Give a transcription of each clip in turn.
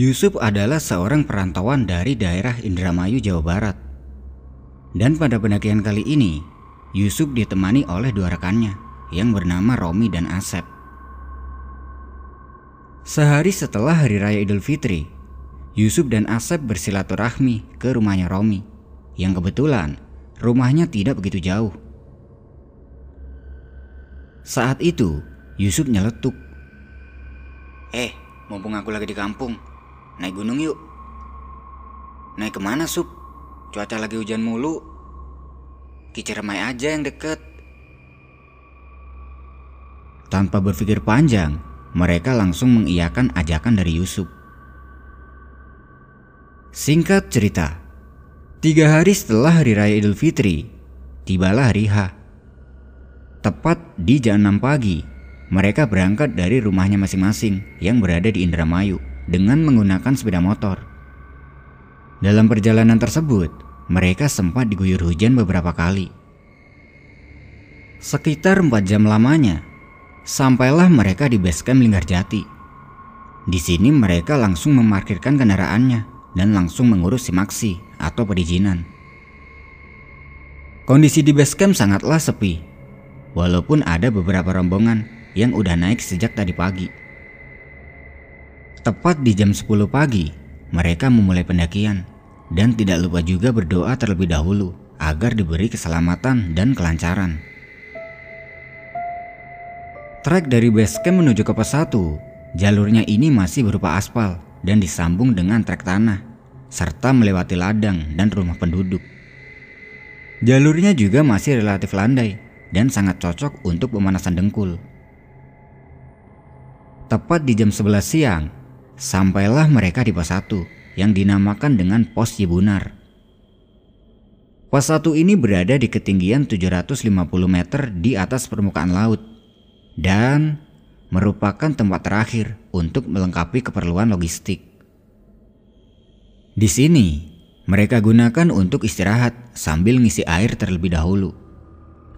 Yusuf adalah seorang perantauan dari daerah Indramayu, Jawa Barat. Dan pada pendakian kali ini, Yusuf ditemani oleh dua rekannya yang bernama Romi dan Asep. Sehari setelah Hari Raya Idul Fitri, Yusuf dan Asep bersilaturahmi ke rumahnya Romi, yang kebetulan rumahnya tidak begitu jauh. Saat itu, Yusuf nyeletuk. Eh, mumpung aku lagi di kampung, naik gunung yuk. Naik ke mana, Sup? Cuaca lagi hujan mulu. Kiciremai aja yang deket. Tanpa berpikir panjang, mereka langsung mengiyakan ajakan dari Yusuf. Singkat cerita, tiga hari setelah Hari Raya Idul Fitri, tibalah hari H. Tepat di jam 6 pagi, mereka berangkat dari rumahnya masing-masing yang berada di Indramayu dengan menggunakan sepeda motor. Dalam perjalanan tersebut, mereka sempat diguyur hujan beberapa kali. Sekitar 4 jam lamanya, sampailah mereka di base camp Linggarjati. Di sini mereka langsung memarkirkan kendaraannya dan langsung mengurus simaksi atau perizinan. Kondisi di base camp sangatlah sepi, walaupun ada beberapa rombongan yang udah naik sejak tadi pagi. Tepat di jam 10 pagi, mereka memulai pendakian dan tidak lupa juga berdoa terlebih dahulu agar diberi keselamatan dan kelancaran. Trek dari base camp menuju ke pos 1, jalurnya ini masih berupa aspal dan disambung dengan trek tanah, serta melewati ladang dan rumah penduduk. Jalurnya juga masih relatif landai dan sangat cocok untuk pemanasan dengkul. Tepat di jam 11 siang, sampailah mereka di pos 1 yang dinamakan dengan pos Cibunar. Pos 1 ini berada di ketinggian 750 meter di atas permukaan laut dan merupakan tempat terakhir untuk melengkapi keperluan logistik. Di sini, mereka gunakan untuk istirahat sambil ngisi air terlebih dahulu.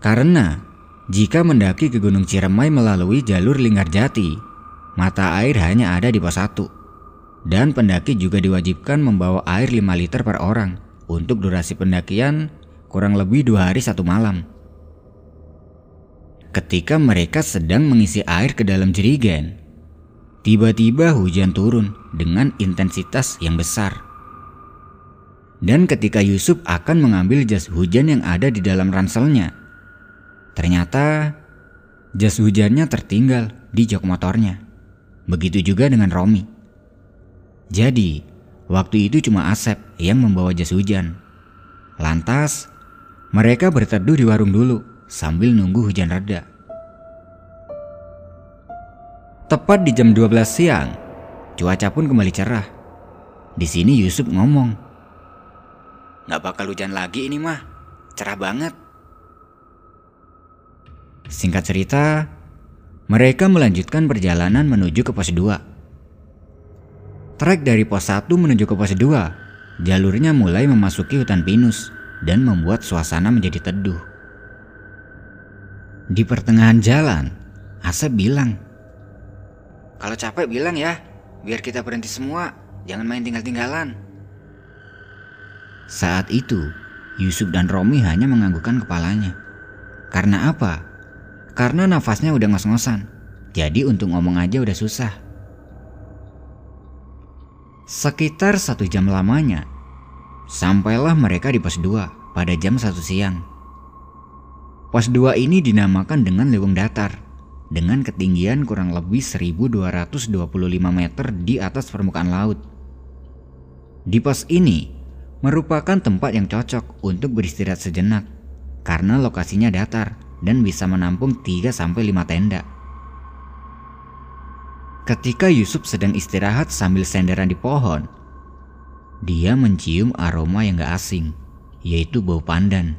Karena jika mendaki ke Gunung Ciremai melalui jalur Linggarjati, mata air hanya ada di pos 1. Dan pendaki juga diwajibkan membawa air 5 liter per orang untuk durasi pendakian kurang lebih dua hari satu malam. Ketika mereka sedang mengisi air ke dalam jerigen, tiba-tiba hujan turun dengan intensitas yang besar. Dan ketika Yusuf akan mengambil jas hujan yang ada di dalam ranselnya, ternyata jas hujannya tertinggal di jok motornya. Begitu juga dengan Romi. Jadi, waktu itu cuma Asep yang membawa jas hujan. Lantas, mereka berteduh di warung dulu sambil nunggu hujan reda. Tepat di jam 12 siang, cuaca pun kembali cerah. Di sini Yusuf ngomong, Nggak bakal hujan lagi ini mah. Cerah banget. Singkat cerita, mereka melanjutkan perjalanan menuju ke pos 2. Trek dari pos 1 menuju ke pos 2, jalurnya mulai memasuki hutan pinus dan membuat suasana menjadi teduh. Di pertengahan jalan, Asep bilang, Kalau capek bilang ya, biar kita berhenti semua. Jangan main tinggal-tinggalan. Saat itu, Yusuf dan Romi hanya menganggukkan kepalanya. Karena apa? Karena nafasnya udah ngos-ngosan. Jadi untuk ngomong aja udah susah. Sekitar satu jam lamanya, sampailah mereka di pos 2 pada jam 1 siang. Pos 2 ini dinamakan dengan Leweng Datar dengan ketinggian kurang lebih 1225 meter di atas permukaan laut. Di pos ini merupakan tempat yang cocok untuk beristirahat sejenak karena lokasinya datar dan bisa menampung 3-5 tenda. Ketika Yusuf sedang istirahat sambil senderan di pohon, dia mencium aroma yang gak asing, yaitu bau pandan.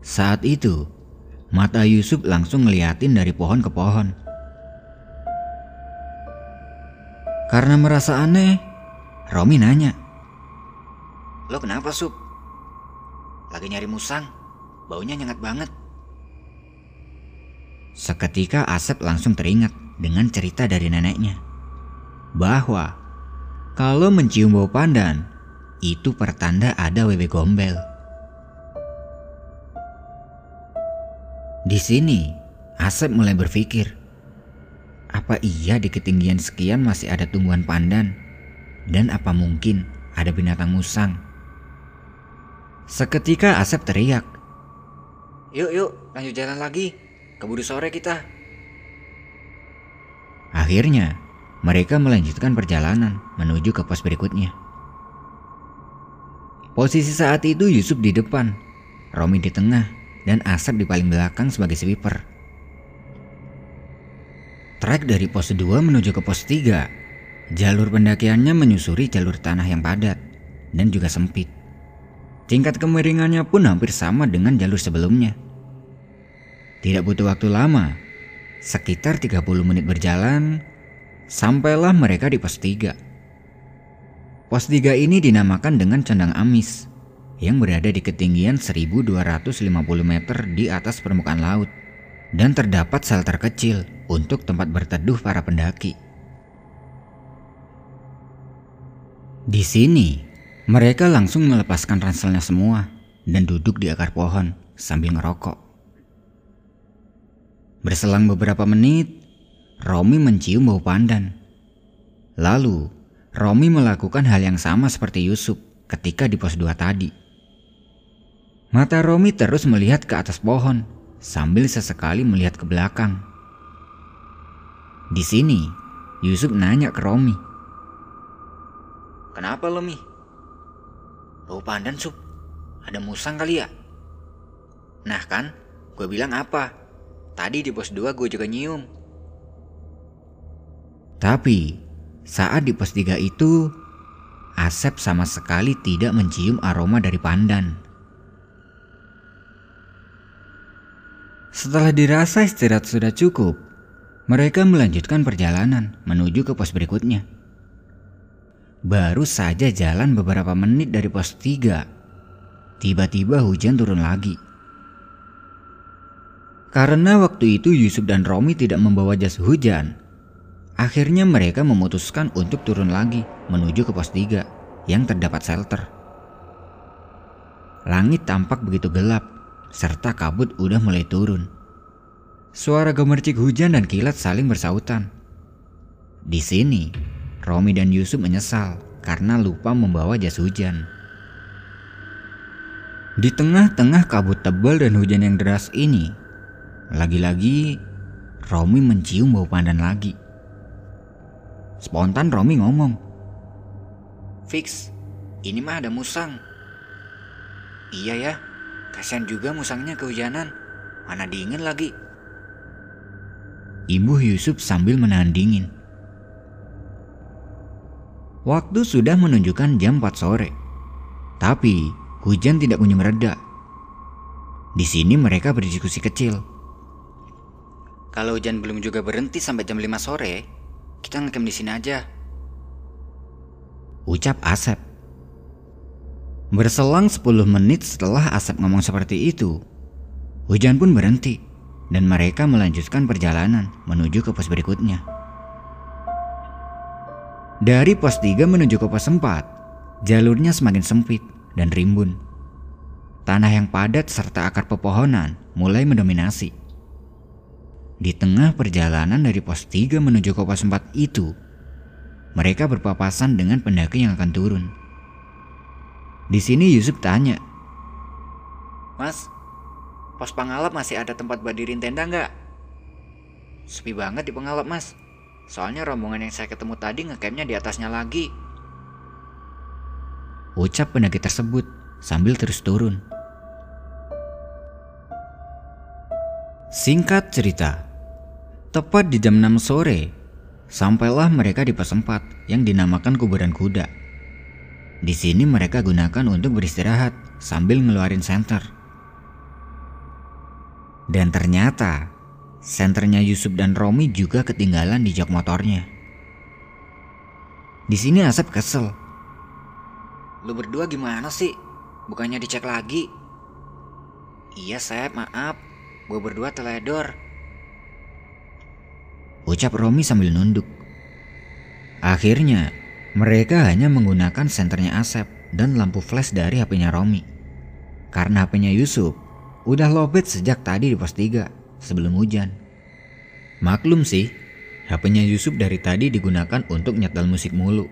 Saat itu, Mata Yusuf langsung ngeliatin dari pohon ke pohon. Karena merasa aneh, Romi nanya. Lo kenapa, Sup? Lagi nyari musang? Baunya nyengat banget. Seketika Asep langsung teringat dengan cerita dari neneknya. bahwa kalau mencium bau pandan, itu pertanda ada wewe gombel. Di sini, Asep mulai berpikir, apa iya di ketinggian sekian masih ada tumbuhan pandan? Dan apa mungkin ada binatang musang? Seketika Asep teriak, Yuk yuk lanjut jalan lagi. Keburu sore kita. Akhirnya, mereka melanjutkan perjalanan menuju ke pos berikutnya. Posisi saat itu Yusuf di depan, Romi di tengah, dan Asep di paling belakang sebagai sweeper. Trek dari pos 2 menuju ke pos 3. Jalur pendakiannya menyusuri jalur tanah yang padat dan juga sempit. Tingkat kemiringannya pun hampir sama dengan jalur sebelumnya. Tidak butuh waktu lama, sekitar 30 menit berjalan, sampailah mereka di pos 3. Pos 3 ini dinamakan dengan Condang Amis yang berada di ketinggian 1250 meter di atas permukaan laut dan terdapat shelter kecil untuk tempat berteduh para pendaki. Di sini, mereka langsung melepaskan ranselnya semua dan duduk di akar pohon sambil ngerokok. Berselang beberapa menit, Romi mencium bau pandan. Lalu, Romi melakukan hal yang sama seperti Yusuf ketika di pos 2 tadi. Mata Romi terus melihat ke atas pohon sambil sesekali melihat ke belakang. Di sini, Yusuf nanya ke Romi. Kenapa lo Mi? Bau pandan sup. Ada musang kali ya? Nah kan, gue bilang apa? Tadi di pos 2 gue juga nyium. Tapi, saat di pos 3 itu, Asep sama sekali tidak mencium aroma dari pandan. Setelah dirasa istirahat sudah cukup, mereka melanjutkan perjalanan menuju ke pos berikutnya. Baru saja jalan beberapa menit dari pos 3, tiba-tiba hujan turun lagi. Karena waktu itu Yusuf dan Romi tidak membawa jas hujan, akhirnya mereka memutuskan untuk turun lagi menuju ke pos 3 yang terdapat shelter. Langit tampak begitu gelap, serta kabut udah mulai turun. Suara gemercik hujan dan kilat saling bersautan. Di sini, Romi dan Yusuf menyesal karena lupa membawa jas hujan. Di tengah-tengah kabut tebal dan hujan yang deras ini, lagi-lagi Romi mencium bau pandan lagi. Spontan Romi ngomong, Fix, ini mah ada musang. Iya ya, kasihan juga musangnya kehujanan. Mana dingin lagi. Ibu Yusuf sambil menahan dingin. Waktu sudah menunjukkan jam 4 sore. Tapi hujan tidak kunjung mereda. Di sini mereka berdiskusi kecil. Kalau hujan belum juga berhenti sampai jam 5 sore, kita ngecamp di sini aja. Ucap Asep. Berselang 10 menit setelah Asep ngomong seperti itu, hujan pun berhenti dan mereka melanjutkan perjalanan menuju ke pos berikutnya. Dari pos 3 menuju ke pos 4, jalurnya semakin sempit dan rimbun. Tanah yang padat serta akar pepohonan mulai mendominasi. Di tengah perjalanan dari pos 3 menuju ke pos 4 itu, mereka berpapasan dengan pendaki yang akan turun. Di sini Yusuf tanya, Mas, pos Pangalap masih ada tempat buat diriin tenda nggak? Sepi banget di Pangalap, Mas. Soalnya rombongan yang saya ketemu tadi ngecampnya di atasnya lagi. ucap pendaki tersebut sambil terus turun. Singkat cerita, tepat di jam 6 sore, sampailah mereka di 4 yang dinamakan kuburan kuda. Di sini mereka gunakan untuk beristirahat sambil ngeluarin senter. Dan ternyata senternya Yusuf dan Romi juga ketinggalan di jok motornya. Di sini Asep kesel. Lu berdua gimana sih? Bukannya dicek lagi? Iya, Sep, maaf. Gue berdua teledor. Ucap Romi sambil nunduk. Akhirnya, mereka hanya menggunakan senternya Asep dan lampu flash dari HP-nya Romi. Karena HP-nya Yusuf udah lobet sejak tadi di pos 3 sebelum hujan. Maklum sih, HP-nya Yusuf dari tadi digunakan untuk nyetel musik mulu.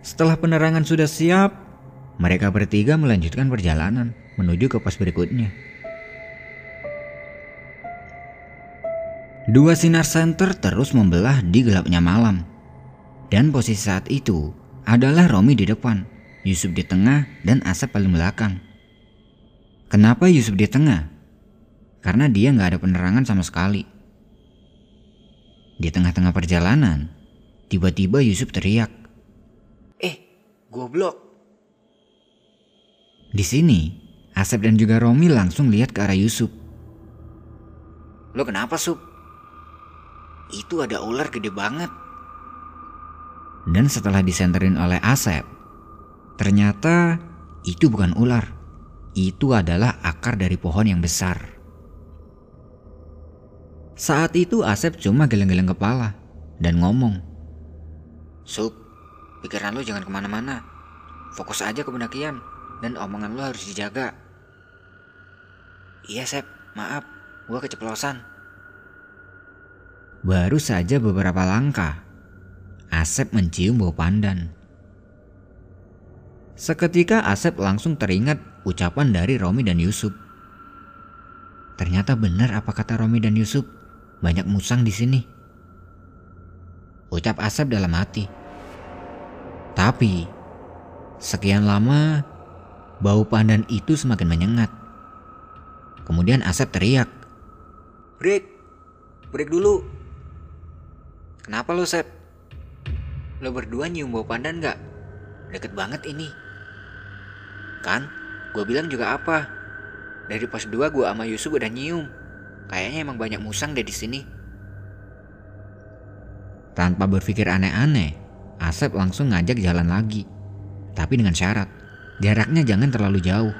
Setelah penerangan sudah siap, mereka bertiga melanjutkan perjalanan menuju ke pos berikutnya. Dua sinar senter terus membelah di gelapnya malam. Dan posisi saat itu adalah Romi di depan, Yusuf di tengah, dan Asep paling belakang. Kenapa Yusuf di tengah? Karena dia nggak ada penerangan sama sekali. Di tengah-tengah perjalanan, tiba-tiba Yusuf teriak. Eh, goblok. Di sini, Asep dan juga Romi langsung lihat ke arah Yusuf. Lo kenapa, Sup? Itu ada ular gede banget. Dan setelah disenterin oleh Asep, ternyata itu bukan ular. Itu adalah akar dari pohon yang besar. Saat itu Asep cuma geleng-geleng kepala dan ngomong. Sup, pikiran lo jangan ke mana-mana. Fokus aja ke pendakian dan omongan lo harus dijaga. Iya, Sep. Maaf, gua keceplosan. Baru saja beberapa langkah, Asep mencium bau pandan. Seketika Asep langsung teringat ucapan dari Romi dan Yusuf. Ternyata benar apa kata Romi dan Yusuf, banyak musang di sini. Ucap Asep dalam hati. Tapi, sekian lama, bau pandan itu semakin menyengat. Kemudian Asep teriak. Break. Break dulu. Kenapa lo, Sep? Lo berdua nyium bau pandan gak? Deket banget ini. Kan, gue bilang juga apa? Dari pas dua gue sama Yusuf udah nyium. Kayaknya emang banyak musang deh di sini. Tanpa berpikir aneh-aneh, Asep langsung ngajak jalan lagi. Tapi dengan syarat, jaraknya jangan terlalu jauh.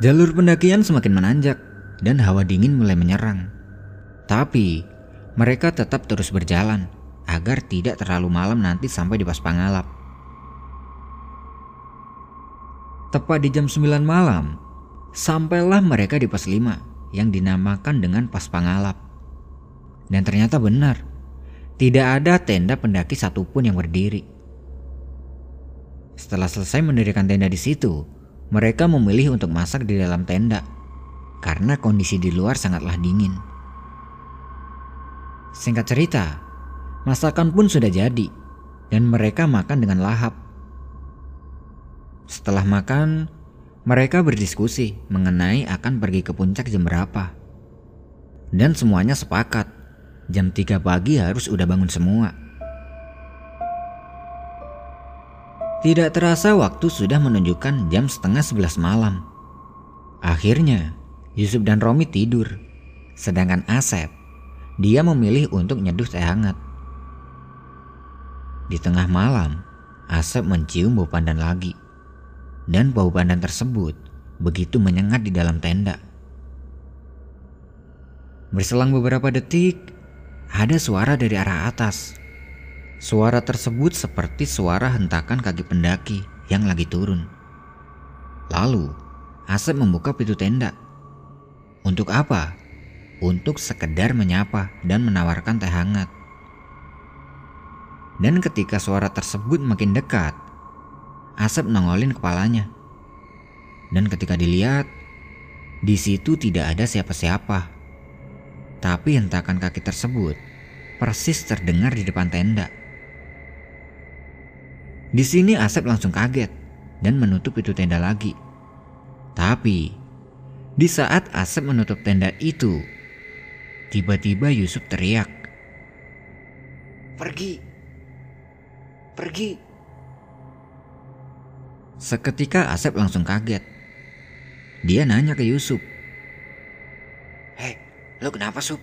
Jalur pendakian semakin menanjak dan hawa dingin mulai menyerang. Tapi mereka tetap terus berjalan agar tidak terlalu malam nanti sampai di Pas Pangalap. Tepat di jam 9 malam, sampailah mereka di Pas 5 yang dinamakan dengan Pas Pangalap. Dan ternyata benar, tidak ada tenda pendaki satupun yang berdiri. Setelah selesai mendirikan tenda di situ, mereka memilih untuk masak di dalam tenda karena kondisi di luar sangatlah dingin. Singkat cerita, masakan pun sudah jadi dan mereka makan dengan lahap. Setelah makan, mereka berdiskusi mengenai akan pergi ke puncak jam berapa. Dan semuanya sepakat, jam 3 pagi harus udah bangun semua. Tidak terasa waktu sudah menunjukkan jam setengah sebelas malam. Akhirnya, Yusuf dan Romi tidur, sedangkan Asep dia memilih untuk nyeduh teh hangat. Di tengah malam, Asep mencium bau pandan lagi. Dan bau pandan tersebut begitu menyengat di dalam tenda. Berselang beberapa detik, ada suara dari arah atas. Suara tersebut seperti suara hentakan kaki pendaki yang lagi turun. Lalu, Asep membuka pintu tenda. Untuk apa? untuk sekedar menyapa dan menawarkan teh hangat. Dan ketika suara tersebut makin dekat, Asep nongolin kepalanya. Dan ketika dilihat, di situ tidak ada siapa-siapa. Tapi hentakan kaki tersebut persis terdengar di depan tenda. Di sini Asep langsung kaget dan menutup itu tenda lagi. Tapi di saat Asep menutup tenda itu, Tiba-tiba Yusuf teriak. Pergi. Pergi. Seketika Asep langsung kaget. Dia nanya ke Yusuf. Hei, lo kenapa Sup?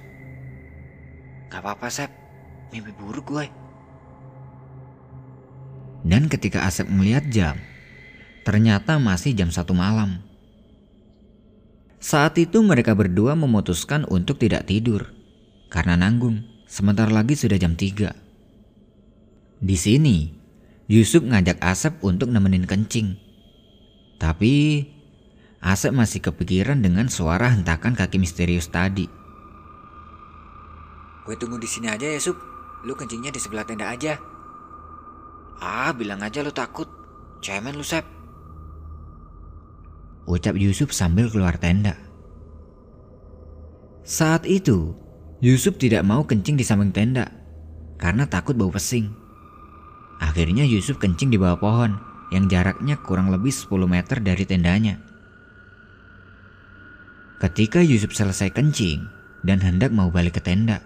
Gak apa-apa Sep, mimpi buruk gue. Dan ketika Asep melihat jam, ternyata masih jam satu malam. Saat itu mereka berdua memutuskan untuk tidak tidur karena nanggung. Sebentar lagi sudah jam 3. Di sini, Yusuf ngajak Asep untuk nemenin kencing. Tapi Asep masih kepikiran dengan suara hentakan kaki misterius tadi. Gue tunggu di sini aja ya, Sup. Lu kencingnya di sebelah tenda aja. Ah, bilang aja lu takut. Cemen lu, Sep. Ucap Yusuf sambil keluar tenda. Saat itu, Yusuf tidak mau kencing di samping tenda karena takut bau pesing. Akhirnya Yusuf kencing di bawah pohon yang jaraknya kurang lebih 10 meter dari tendanya. Ketika Yusuf selesai kencing dan hendak mau balik ke tenda,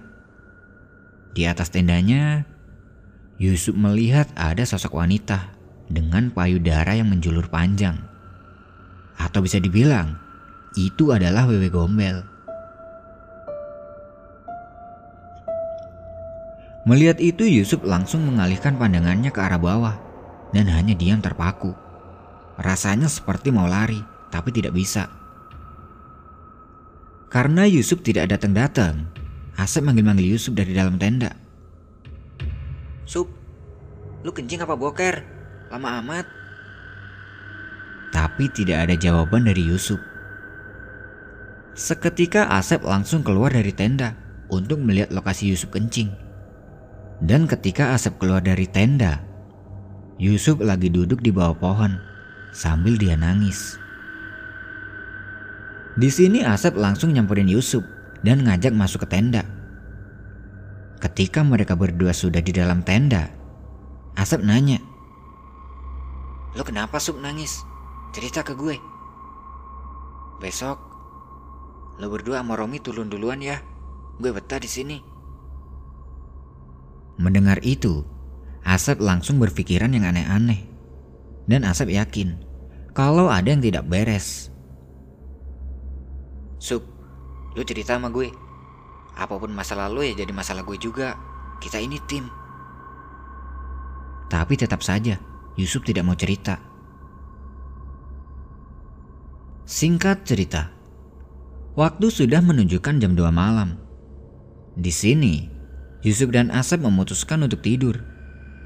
di atas tendanya Yusuf melihat ada sosok wanita dengan payudara yang menjulur panjang. Atau bisa dibilang, itu adalah Wewe Gombel. Melihat itu Yusuf langsung mengalihkan pandangannya ke arah bawah dan hanya diam terpaku. Rasanya seperti mau lari, tapi tidak bisa. Karena Yusuf tidak datang-datang, Asep manggil-manggil Yusuf dari dalam tenda. Sup, lu kencing apa boker? Lama amat. Tapi tidak ada jawaban dari Yusuf. Seketika Asep langsung keluar dari tenda untuk melihat lokasi Yusuf kencing. Dan ketika Asep keluar dari tenda, Yusuf lagi duduk di bawah pohon sambil dia nangis. Di sini Asep langsung nyamperin Yusuf dan ngajak masuk ke tenda. Ketika mereka berdua sudah di dalam tenda, Asep nanya, Lo kenapa Sup nangis? Cerita ke gue. Besok, lo berdua sama Romi turun duluan ya. Gue betah di sini. Mendengar itu, Asep langsung berpikiran yang aneh-aneh. Dan Asep yakin kalau ada yang tidak beres. Sup, lu cerita sama gue. Apa pun masalah lo ya jadi masalah gue juga. Kita ini tim. Tapi tetap saja, Yusuf tidak mau cerita. Singkat cerita, waktu sudah menunjukkan jam 2 malam. Di sini, Yusuf dan Asep memutuskan untuk tidur.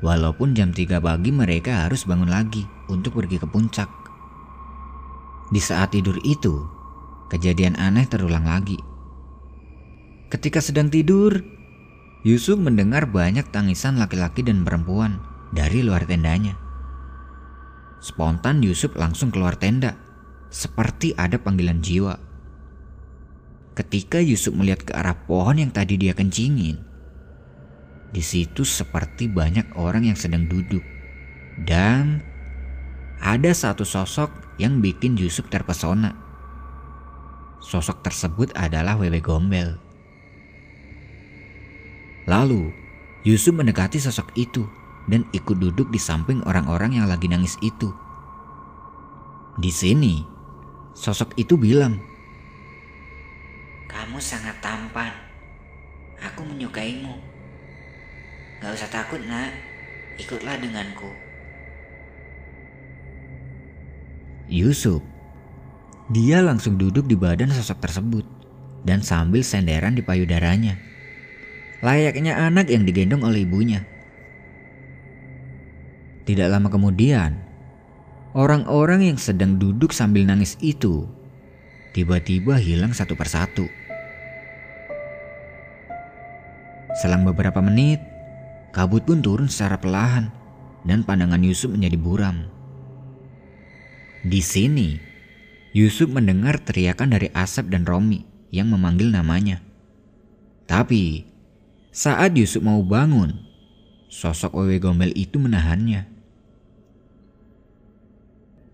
Walaupun jam 3 pagi mereka harus bangun lagi untuk pergi ke puncak. Di saat tidur itu, kejadian aneh terulang lagi. Ketika sedang tidur, Yusuf mendengar banyak tangisan laki-laki dan perempuan dari luar tendanya. Spontan Yusuf langsung keluar tenda, seperti ada panggilan jiwa. Ketika Yusuf melihat ke arah pohon yang tadi dia kencingin, di situ seperti banyak orang yang sedang duduk. Dan ada satu sosok yang bikin Yusuf terpesona. Sosok tersebut adalah Wewe Gombel. Lalu, Yusuf mendekati sosok itu dan ikut duduk di samping orang-orang yang lagi nangis itu. Di sini, sosok itu bilang, "Kamu sangat tampan. Aku menyukaimu." Gak usah takut nak, ikutlah denganku. Yusuf. Dia langsung duduk di badan sosok tersebut dan sambil senderan di payudaranya. Layaknya anak yang digendong oleh ibunya. Tidak lama kemudian, orang-orang yang sedang duduk sambil nangis itu tiba-tiba hilang satu persatu. Selang beberapa menit, Kabut pun turun secara perlahan dan pandangan Yusuf menjadi buram. Di sini, Yusuf mendengar teriakan dari Asep dan Romi yang memanggil namanya. Tapi, saat Yusuf mau bangun, sosok Wewe Gombel itu menahannya.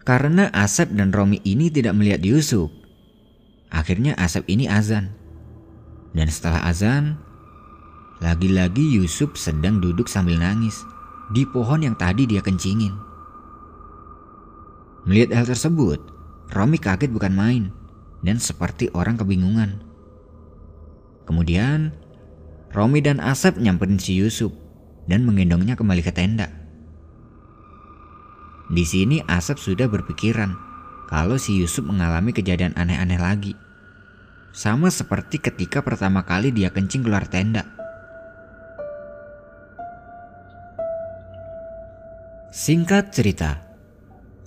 Karena Asep dan Romi ini tidak melihat Yusuf, akhirnya Asep ini azan. Dan setelah azan, lagi-lagi Yusuf sedang duduk sambil nangis di pohon yang tadi dia kencingin. Melihat hal tersebut, Romi kaget bukan main dan seperti orang kebingungan. Kemudian, Romi dan Asep nyamperin si Yusuf dan menggendongnya kembali ke tenda. Di sini Asep sudah berpikiran kalau si Yusuf mengalami kejadian aneh-aneh lagi. Sama seperti ketika pertama kali dia kencing keluar tenda. Singkat cerita,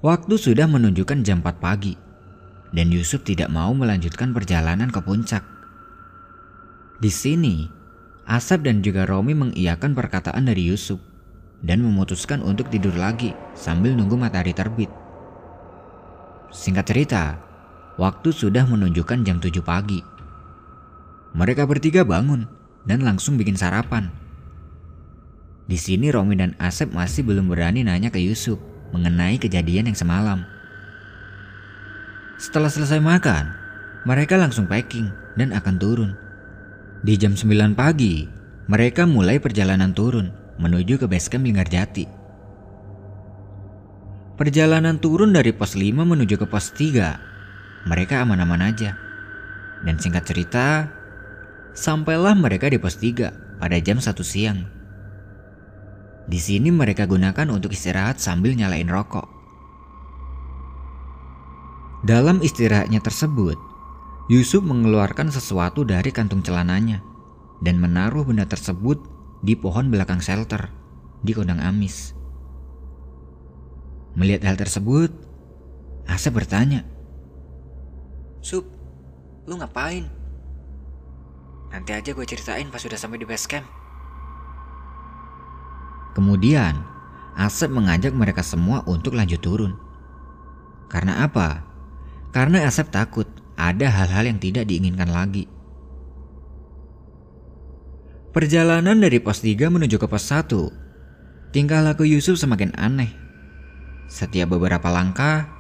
waktu sudah menunjukkan jam 4 pagi dan Yusuf tidak mau melanjutkan perjalanan ke puncak. Di sini, Asap dan juga Romi mengiyakan perkataan dari Yusuf dan memutuskan untuk tidur lagi sambil nunggu matahari terbit. Singkat cerita, waktu sudah menunjukkan jam 7 pagi. Mereka bertiga bangun dan langsung bikin sarapan. Di sini Romi dan Asep masih belum berani nanya ke Yusuf mengenai kejadian yang semalam. Setelah selesai makan, mereka langsung packing dan akan turun. Di jam 9 pagi, mereka mulai perjalanan turun menuju ke basecamp Linggarjati. Perjalanan turun dari pos 5 menuju ke pos 3. Mereka aman-aman aja. Dan singkat cerita, sampailah mereka di pos 3 pada jam 1 siang. Di sini mereka gunakan untuk istirahat sambil nyalain rokok. Dalam istirahatnya tersebut, Yusuf mengeluarkan sesuatu dari kantung celananya dan menaruh benda tersebut di pohon belakang shelter di kondang Amis. Melihat hal tersebut, Asep bertanya, Sup, lu ngapain? Nanti aja gue ceritain pas sudah sampai di base camp. Kemudian, Asep mengajak mereka semua untuk lanjut turun. Karena apa? Karena Asep takut ada hal-hal yang tidak diinginkan lagi. Perjalanan dari pos 3 menuju ke pos 1. Tingkah laku Yusuf semakin aneh. Setiap beberapa langkah,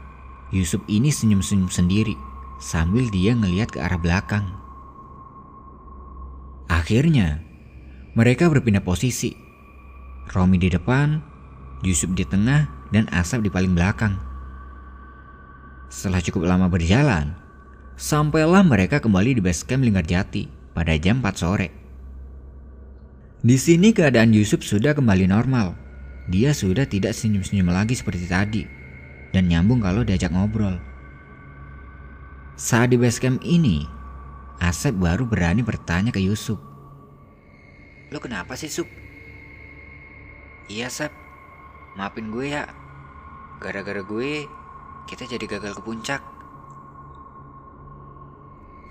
Yusuf ini senyum-senyum sendiri sambil dia ngelihat ke arah belakang. Akhirnya, mereka berpindah posisi. Romi di depan, Yusuf di tengah, dan Asap di paling belakang. Setelah cukup lama berjalan, sampailah mereka kembali di base camp Linggarjati pada jam 4 sore. Di sini keadaan Yusuf sudah kembali normal dia sudah tidak senyum-senyum lagi seperti tadi dan nyambung kalau diajak ngobrol. Saat di basecamp ini, Asep baru berani bertanya ke Yusuf. Lo kenapa sih, Sup? Iya, Sep. Maafin gue ya. Gara-gara gue, kita jadi gagal ke puncak.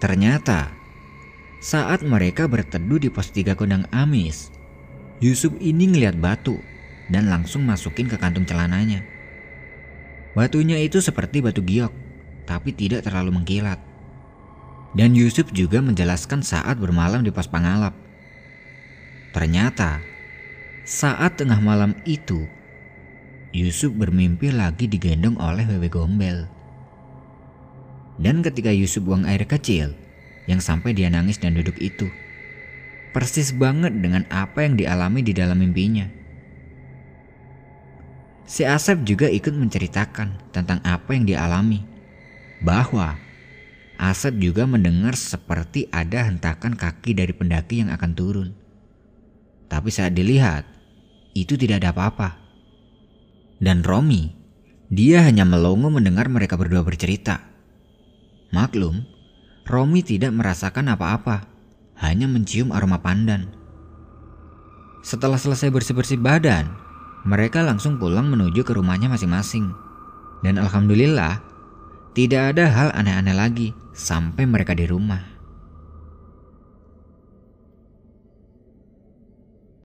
Ternyata, saat mereka berteduh di pos tiga kondang Amis, Yusuf ini ngeliat batu dan langsung masukin ke kantung celananya. Batunya itu seperti batu giok, tapi tidak terlalu mengkilat. Dan Yusuf juga menjelaskan saat bermalam di pos pangalap. Ternyata, saat tengah malam itu, Yusuf bermimpi lagi digendong oleh Wewe Gombel. Dan ketika Yusuf buang air kecil, yang sampai dia nangis dan duduk itu, persis banget dengan apa yang dialami di dalam mimpinya. Si Asep juga ikut menceritakan tentang apa yang dialami. Bahwa Asep juga mendengar seperti ada hentakan kaki dari pendaki yang akan turun. Tapi saat dilihat, itu tidak ada apa-apa. Dan Romi, dia hanya melongo mendengar mereka berdua bercerita. Maklum, Romi tidak merasakan apa-apa, hanya mencium aroma pandan. Setelah selesai bersih-bersih badan, mereka langsung pulang menuju ke rumahnya masing-masing. Dan alhamdulillah, tidak ada hal aneh-aneh lagi sampai mereka di rumah.